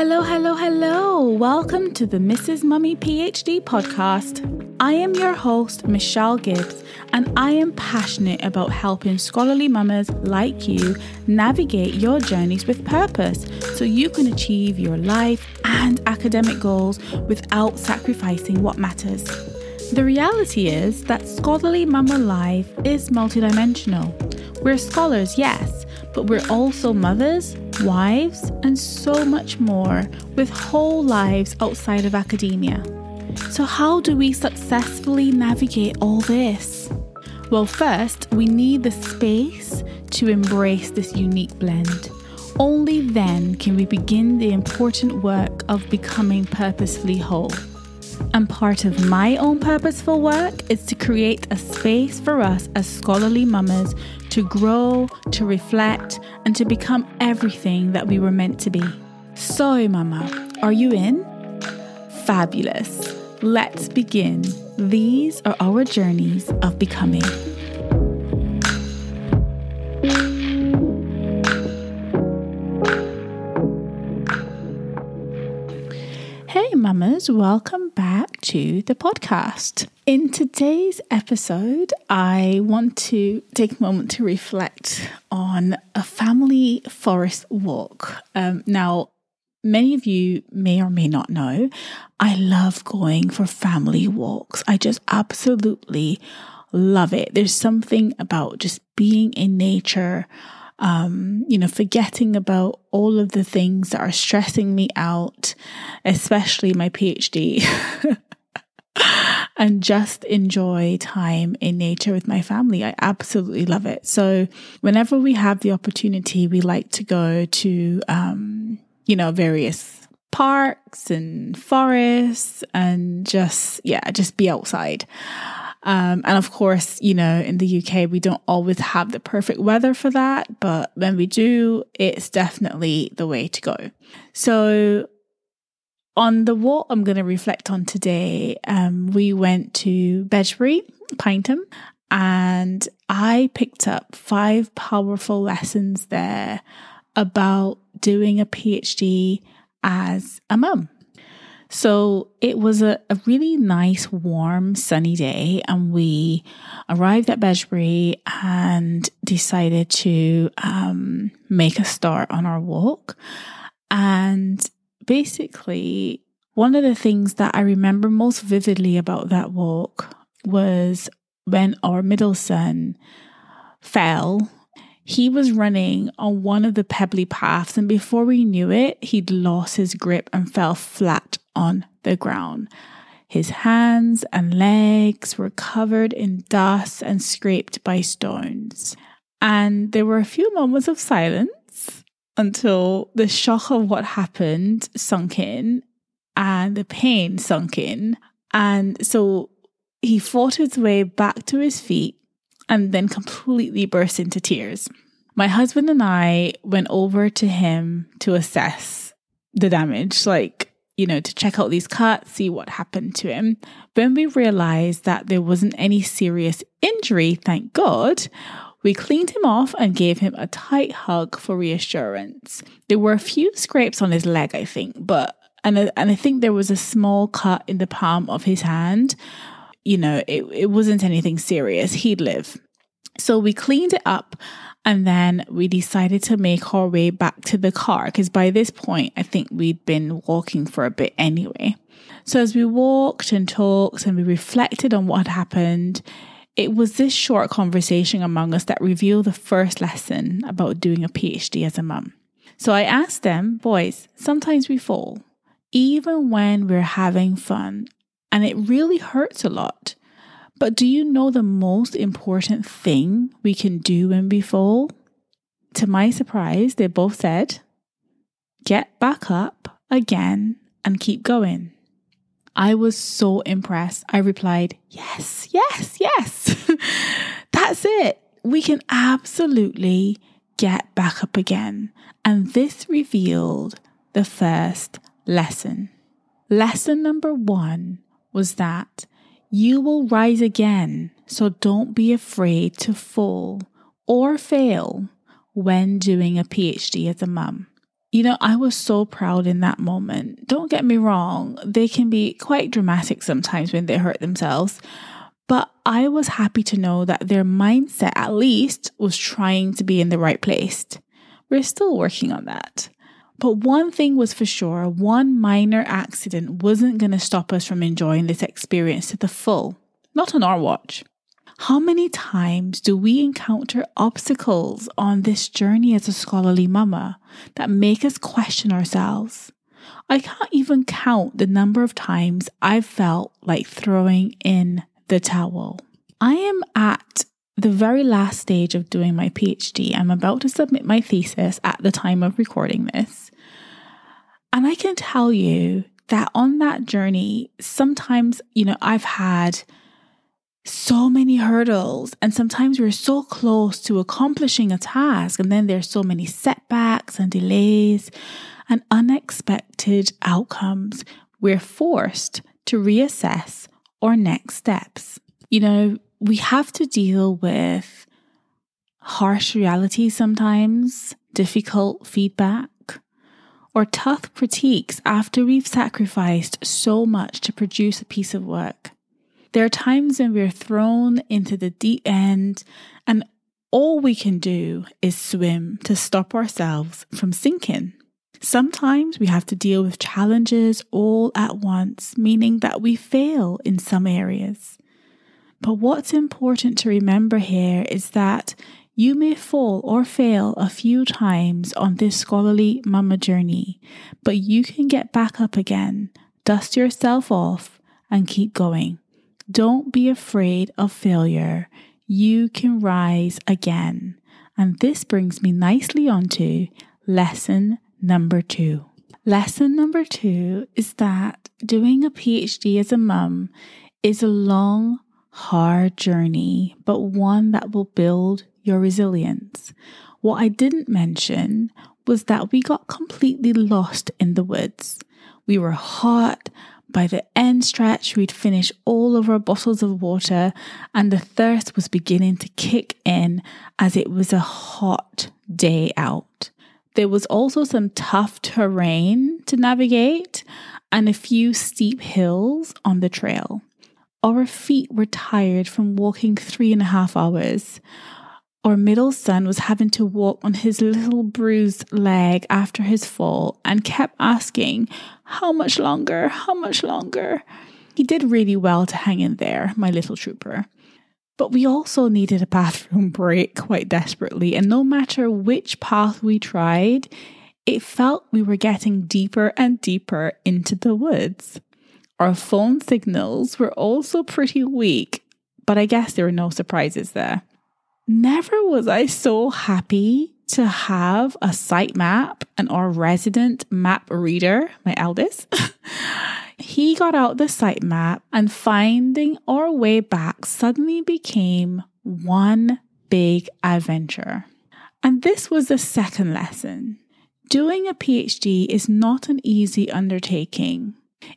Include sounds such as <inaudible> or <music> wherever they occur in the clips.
Hello, hello, hello. Welcome to the Mrs. Mummy PhD podcast. I am your host, Michelle Gibbs, and I am passionate about helping scholarly mamas like you navigate your journeys with purpose so you can achieve your life and academic goals without sacrificing what matters. The reality is that scholarly mama life is multidimensional. We're scholars, yes, but we're also mothers, wives, and so much more with whole lives outside of academia. So, how do we successfully navigate all this? Well, first, we need the space to embrace this unique blend. Only then can we begin the important work of becoming purposefully whole. And part of my own purposeful work is to create a space for us as scholarly mamas to grow, to reflect, and to become everything that we were meant to be. So, mama, are you in? Fabulous. Let's begin. These are our journeys of becoming. Welcome back to the podcast. In today's episode, I want to take a moment to reflect on a family forest walk. Um, now, many of you may or may not know, I love going for family walks. I just absolutely love it. There's something about just being in nature um, you know, forgetting about all of the things that are stressing me out, especially my PhD, <laughs> and just enjoy time in nature with my family. I absolutely love it. So, whenever we have the opportunity, we like to go to, um, you know, various parks and forests and just, yeah, just be outside. Um, and of course, you know, in the UK, we don't always have the perfect weather for that, but when we do, it's definitely the way to go. So, on the what I'm going to reflect on today, um, we went to Bedgebury, Pinetum, and I picked up five powerful lessons there about doing a PhD as a mum. So it was a, a really nice, warm, sunny day, and we arrived at Bedgebury and decided to um, make a start on our walk. And basically, one of the things that I remember most vividly about that walk was when our middle son fell he was running on one of the pebbly paths, and before we knew it, he'd lost his grip and fell flat on the ground. His hands and legs were covered in dust and scraped by stones. And there were a few moments of silence until the shock of what happened sunk in and the pain sunk in. And so he fought his way back to his feet and then completely burst into tears. My husband and I went over to him to assess the damage, like, you know, to check out these cuts, see what happened to him. When we realized that there wasn't any serious injury, thank God, we cleaned him off and gave him a tight hug for reassurance. There were a few scrapes on his leg, I think, but and and I think there was a small cut in the palm of his hand. You know, it, it wasn't anything serious. He'd live. So we cleaned it up and then we decided to make our way back to the car because by this point, I think we'd been walking for a bit anyway. So as we walked and talked and we reflected on what had happened, it was this short conversation among us that revealed the first lesson about doing a PhD as a mum. So I asked them, boys, sometimes we fall, even when we're having fun, and it really hurts a lot. But do you know the most important thing we can do when we fall? To my surprise, they both said, get back up again and keep going. I was so impressed. I replied, Yes, yes, yes. <laughs> That's it. We can absolutely get back up again. And this revealed the first lesson. Lesson number one was that you will rise again, so don't be afraid to fall or fail when doing a PhD as a mum. You know, I was so proud in that moment. Don't get me wrong, they can be quite dramatic sometimes when they hurt themselves. But I was happy to know that their mindset, at least, was trying to be in the right place. We're still working on that. But one thing was for sure one minor accident wasn't going to stop us from enjoying this experience to the full, not on our watch. How many times do we encounter obstacles on this journey as a scholarly mama that make us question ourselves? I can't even count the number of times I've felt like throwing in the towel. I am at the very last stage of doing my PhD. I'm about to submit my thesis at the time of recording this. And I can tell you that on that journey, sometimes, you know, I've had so many hurdles, and sometimes we're so close to accomplishing a task, and then there's so many setbacks and delays and unexpected outcomes. We're forced to reassess our next steps. You know, we have to deal with harsh reality sometimes, difficult feedback, or tough critiques after we've sacrificed so much to produce a piece of work. There are times when we're thrown into the deep end, and all we can do is swim to stop ourselves from sinking. Sometimes we have to deal with challenges all at once, meaning that we fail in some areas. But what's important to remember here is that you may fall or fail a few times on this scholarly mama journey, but you can get back up again, dust yourself off, and keep going. Don't be afraid of failure. You can rise again. And this brings me nicely onto lesson number two. Lesson number two is that doing a PhD as a mum is a long, hard journey, but one that will build your resilience. What I didn't mention was that we got completely lost in the woods. We were hot. By the end stretch, we'd finished all of our bottles of water, and the thirst was beginning to kick in as it was a hot day out. There was also some tough terrain to navigate and a few steep hills on the trail. Our feet were tired from walking three and a half hours. Our middle son was having to walk on his little bruised leg after his fall and kept asking, How much longer? How much longer? He did really well to hang in there, my little trooper. But we also needed a bathroom <laughs> break quite desperately, and no matter which path we tried, it felt we were getting deeper and deeper into the woods. Our phone signals were also pretty weak, but I guess there were no surprises there. Never was I so happy to have a site map and our resident map reader, my eldest. <laughs> he got out the site map and finding our way back suddenly became one big adventure. And this was the second lesson. Doing a PhD is not an easy undertaking.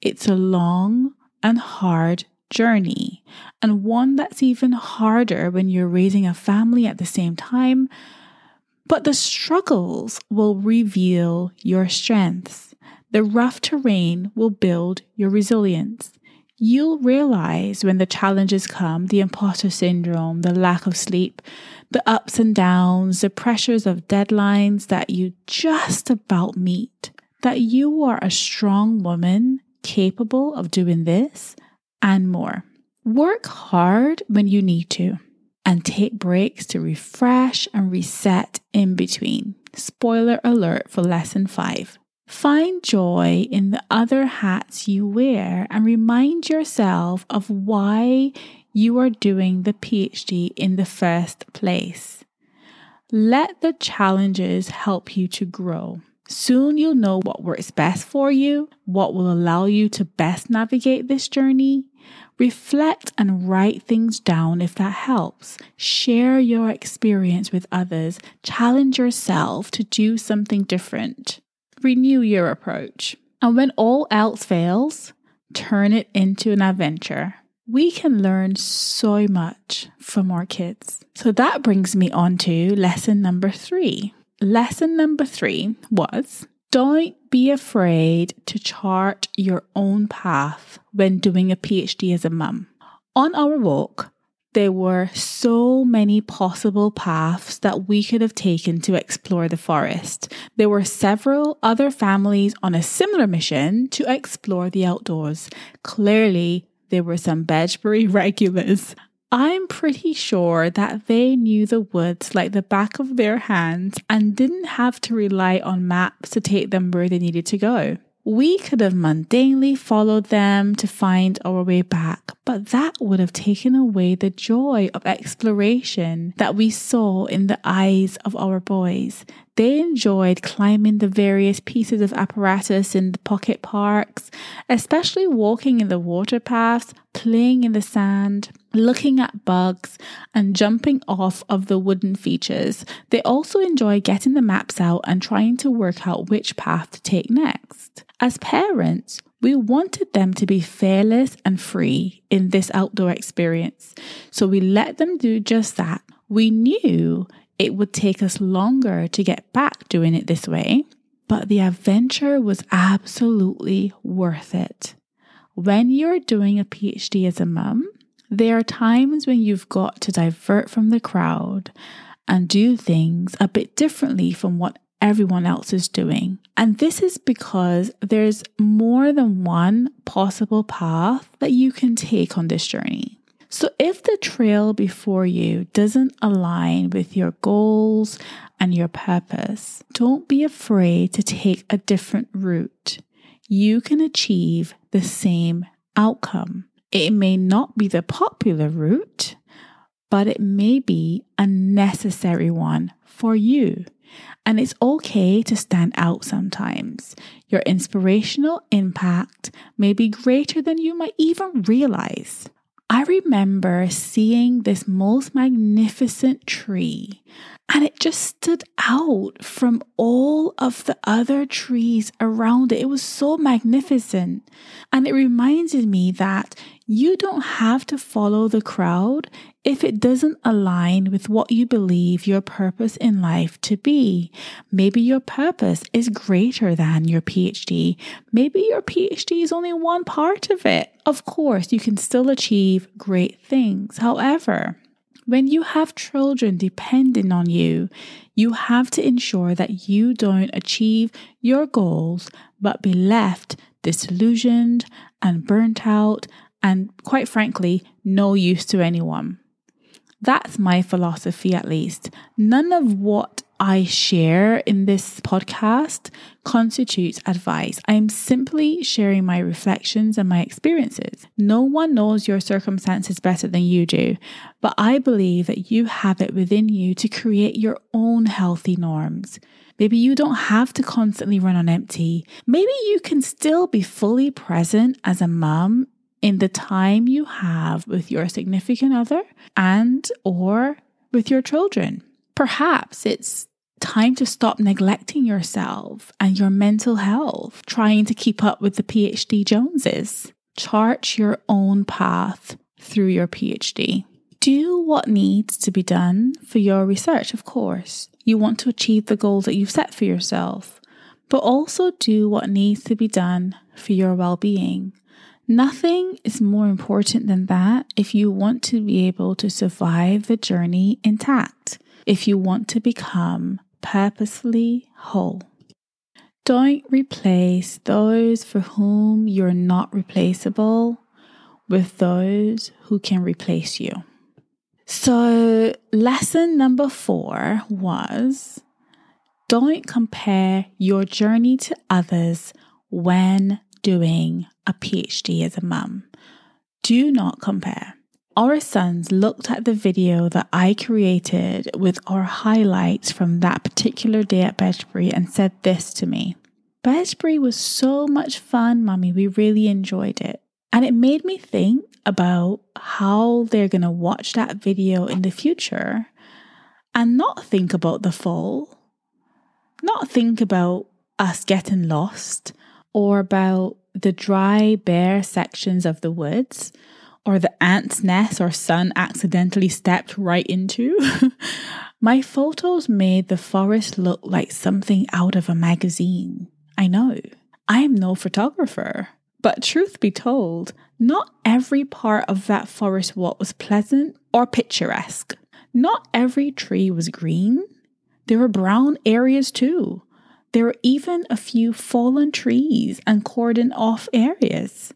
It's a long and hard journey, and one that's even harder when you're raising a family at the same time. But the struggles will reveal your strengths. The rough terrain will build your resilience. You'll realize when the challenges come the imposter syndrome, the lack of sleep, the ups and downs, the pressures of deadlines that you just about meet, that you are a strong woman capable of doing this and more. Work hard when you need to and take breaks to refresh and reset in between. Spoiler alert for lesson five. Find joy in the other hats you wear and remind yourself of why you are doing the PhD in the first place. Let the challenges help you to grow. Soon you'll know what works best for you, what will allow you to best navigate this journey. Reflect and write things down if that helps. Share your experience with others. Challenge yourself to do something different renew your approach. And when all else fails, turn it into an adventure. We can learn so much from our kids. So that brings me on to lesson number three. Lesson number three was Don't be afraid to chart your own path when doing a PhD as a mum. On our walk, there were so many possible paths that we could have taken to explore the forest. There were several other families on a similar mission to explore the outdoors. Clearly, there were some Bedgebury <laughs> regulars. I'm pretty sure that they knew the woods like the back of their hands and didn't have to rely on maps to take them where they needed to go. We could have mundanely followed them to find our way back, but that would have taken away the joy of exploration that we saw in the eyes of our boys. They enjoyed climbing the various pieces of apparatus in the pocket parks, especially walking in the water paths, playing in the sand, looking at bugs, and jumping off of the wooden features. They also enjoy getting the maps out and trying to work out which path to take next. As parents, we wanted them to be fearless and free in this outdoor experience. So we let them do just that. We knew it would take us longer to get back doing it this way, but the adventure was absolutely worth it. When you're doing a PhD as a mum, there are times when you've got to divert from the crowd and do things a bit differently from what everyone else is doing. And this is because there's more than one possible path that you can take on this journey. So, if the trail before you doesn't align with your goals and your purpose, don't be afraid to take a different route. You can achieve the same outcome. It may not be the popular route, but it may be a necessary one for you. And it's okay to stand out sometimes. Your inspirational impact may be greater than you might even realize. I remember seeing this most magnificent tree and it just stood out from all of the other trees around it. It was so magnificent. And it reminded me that you don't have to follow the crowd if it doesn't align with what you believe your purpose in life to be. Maybe your purpose is greater than your PhD. Maybe your PhD is only one part of it. Of course, you can still achieve great things. However, when you have children depending on you, you have to ensure that you don't achieve your goals but be left disillusioned and burnt out and, quite frankly, no use to anyone. That's my philosophy, at least. None of what I share in this podcast constitutes advice. I am simply sharing my reflections and my experiences. No one knows your circumstances better than you do, but I believe that you have it within you to create your own healthy norms. Maybe you don't have to constantly run on empty. Maybe you can still be fully present as a mom in the time you have with your significant other and or with your children. Perhaps it's time to stop neglecting yourself and your mental health, trying to keep up with the PhD Joneses. Chart your own path through your PhD. Do what needs to be done for your research, of course. You want to achieve the goals that you've set for yourself, but also do what needs to be done for your well being. Nothing is more important than that if you want to be able to survive the journey intact, if you want to become purposefully whole. Don't replace those for whom you're not replaceable with those who can replace you. So, lesson number four was don't compare your journey to others when doing a PhD as a mum. Do not compare. Our sons looked at the video that I created with our highlights from that particular day at Bedgebury and said this to me Bedgebury was so much fun, mummy. We really enjoyed it. And it made me think about how they're going to watch that video in the future and not think about the fall, not think about us getting lost or about the dry, bare sections of the woods or the ant's nest our son accidentally stepped right into. <laughs> My photos made the forest look like something out of a magazine. I know. I am no photographer. But truth be told, not every part of that forest walk was pleasant or picturesque. Not every tree was green. There were brown areas too. There were even a few fallen trees and cordoned off areas.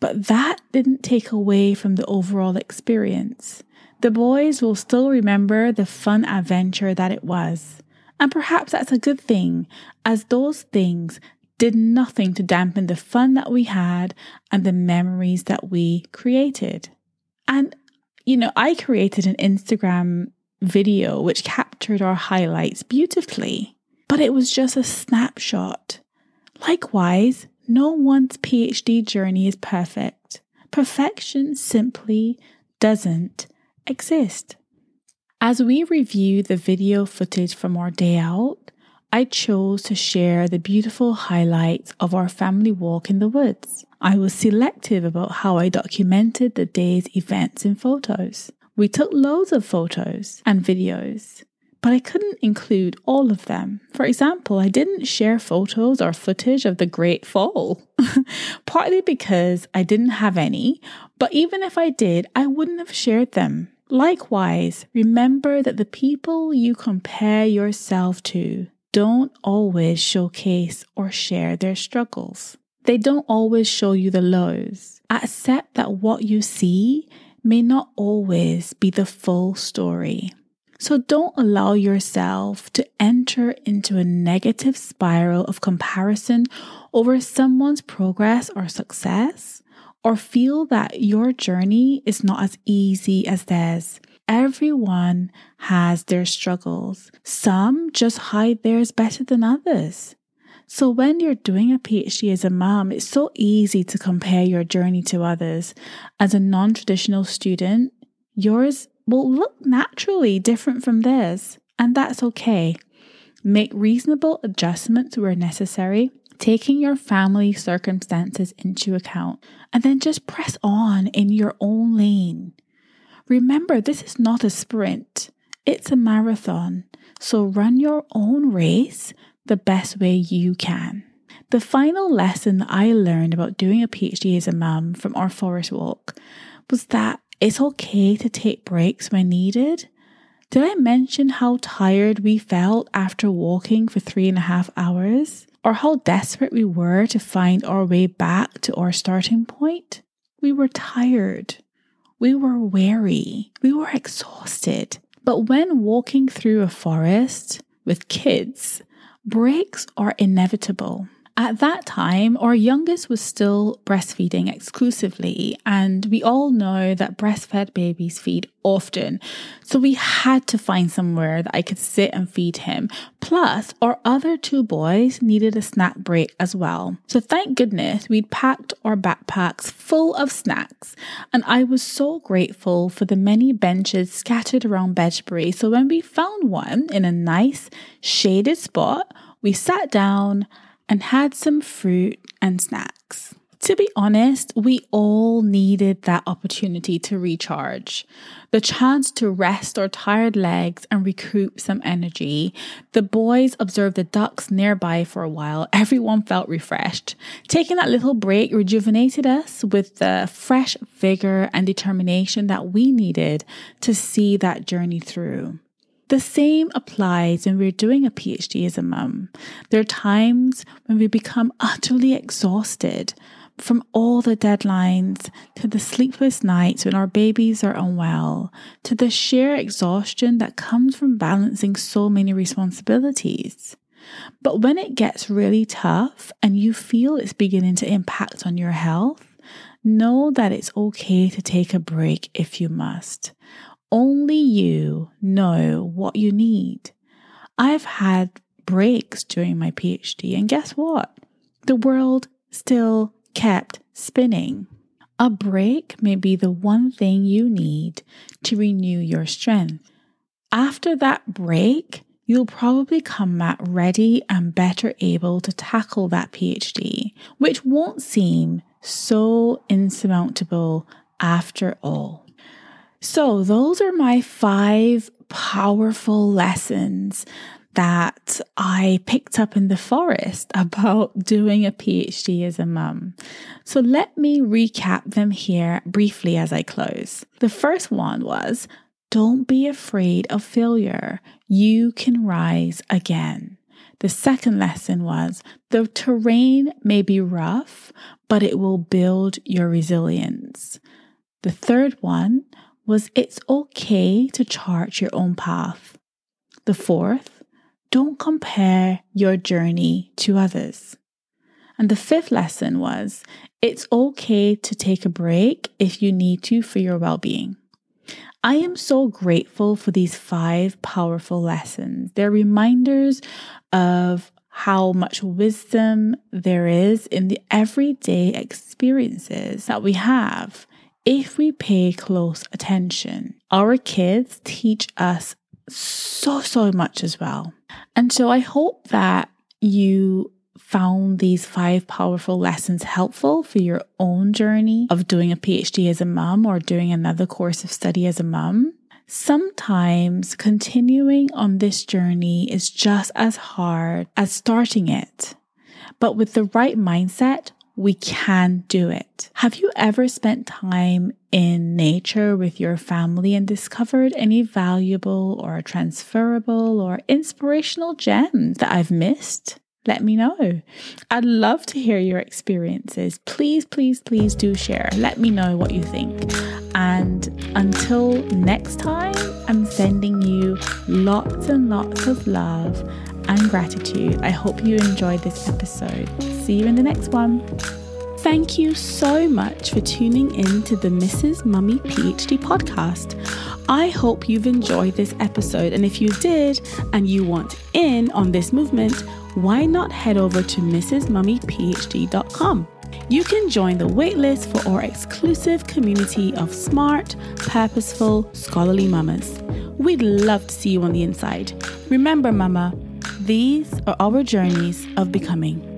But that didn't take away from the overall experience. The boys will still remember the fun adventure that it was. And perhaps that's a good thing, as those things did nothing to dampen the fun that we had and the memories that we created. And, you know, I created an Instagram video which captured our highlights beautifully, but it was just a snapshot. Likewise, no one's PhD journey is perfect. Perfection simply doesn't exist. As we review the video footage from our day out, I chose to share the beautiful highlights of our family walk in the woods. I was selective about how I documented the day's events in photos. We took loads of photos and videos, but I couldn't include all of them. For example, I didn't share photos or footage of the Great Fall, <laughs> partly because I didn't have any, but even if I did, I wouldn't have shared them. Likewise, remember that the people you compare yourself to don't always showcase or share their struggles. They don't always show you the lows. Accept that what you see may not always be the full story. So don't allow yourself to enter into a negative spiral of comparison over someone's progress or success, or feel that your journey is not as easy as theirs. Everyone has their struggles. Some just hide theirs better than others. So, when you're doing a PhD as a mom, it's so easy to compare your journey to others. As a non traditional student, yours will look naturally different from theirs, and that's okay. Make reasonable adjustments where necessary, taking your family circumstances into account, and then just press on in your own lane. Remember, this is not a sprint, it's a marathon. So run your own race the best way you can. The final lesson I learned about doing a PhD as a mum from our forest walk was that it's okay to take breaks when needed. Did I mention how tired we felt after walking for three and a half hours? Or how desperate we were to find our way back to our starting point? We were tired. We were weary. We were exhausted. But when walking through a forest with kids, breaks are inevitable. At that time, our youngest was still breastfeeding exclusively, and we all know that breastfed babies feed often. So we had to find somewhere that I could sit and feed him. Plus, our other two boys needed a snack break as well. So thank goodness we'd packed our backpacks full of snacks, and I was so grateful for the many benches scattered around Bedgebury. So when we found one in a nice shaded spot, we sat down and had some fruit and snacks. To be honest, we all needed that opportunity to recharge. The chance to rest our tired legs and recoup some energy. The boys observed the ducks nearby for a while. Everyone felt refreshed. Taking that little break rejuvenated us with the fresh vigor and determination that we needed to see that journey through. The same applies when we're doing a PhD as a mum. There are times when we become utterly exhausted from all the deadlines to the sleepless nights when our babies are unwell to the sheer exhaustion that comes from balancing so many responsibilities. But when it gets really tough and you feel it's beginning to impact on your health, know that it's okay to take a break if you must. Only you know what you need. I've had breaks during my PhD, and guess what? The world still kept spinning. A break may be the one thing you need to renew your strength. After that break, you'll probably come back ready and better able to tackle that PhD, which won't seem so insurmountable after all. So, those are my five powerful lessons that I picked up in the forest about <laughs> doing a PhD as a mum. So let me recap them here briefly as I close. The first one was don't be afraid of failure. You can rise again. The second lesson was the terrain may be rough, but it will build your resilience. The third one was it's okay to chart your own path. The fourth, don't compare your journey to others. And the fifth lesson was it's okay to take a break if you need to for your well being. I am so grateful for these five powerful lessons. They're reminders of how much wisdom there is in the everyday experiences that we have if we pay close attention. Our kids teach us so, so much as well. And so I hope that you found these five powerful lessons helpful for your own journey of doing a PhD as a mum or doing another course of study as a mum. Sometimes continuing on this journey is just as hard as starting it. But with the right mindset, we can do it. Have you ever spent time in nature with your family and discovered any valuable or transferable or inspirational gems that I've missed? let me know. I'd love to hear your experiences. Please, please, please do share. Let me know what you think. And until next time, I'm sending you lots and lots of love and gratitude. I hope you enjoyed this episode. See you in the next one. Thank you so much for tuning in to the Mrs. Mummy PhD podcast. I hope you've enjoyed this episode, and if you did and you want in on this movement, why not head over to mrsmummyphd.com? You can join the waitlist for our exclusive community of smart, purposeful, scholarly mamas. We'd love to see you on the inside. Remember, mama, these are our journeys of becoming.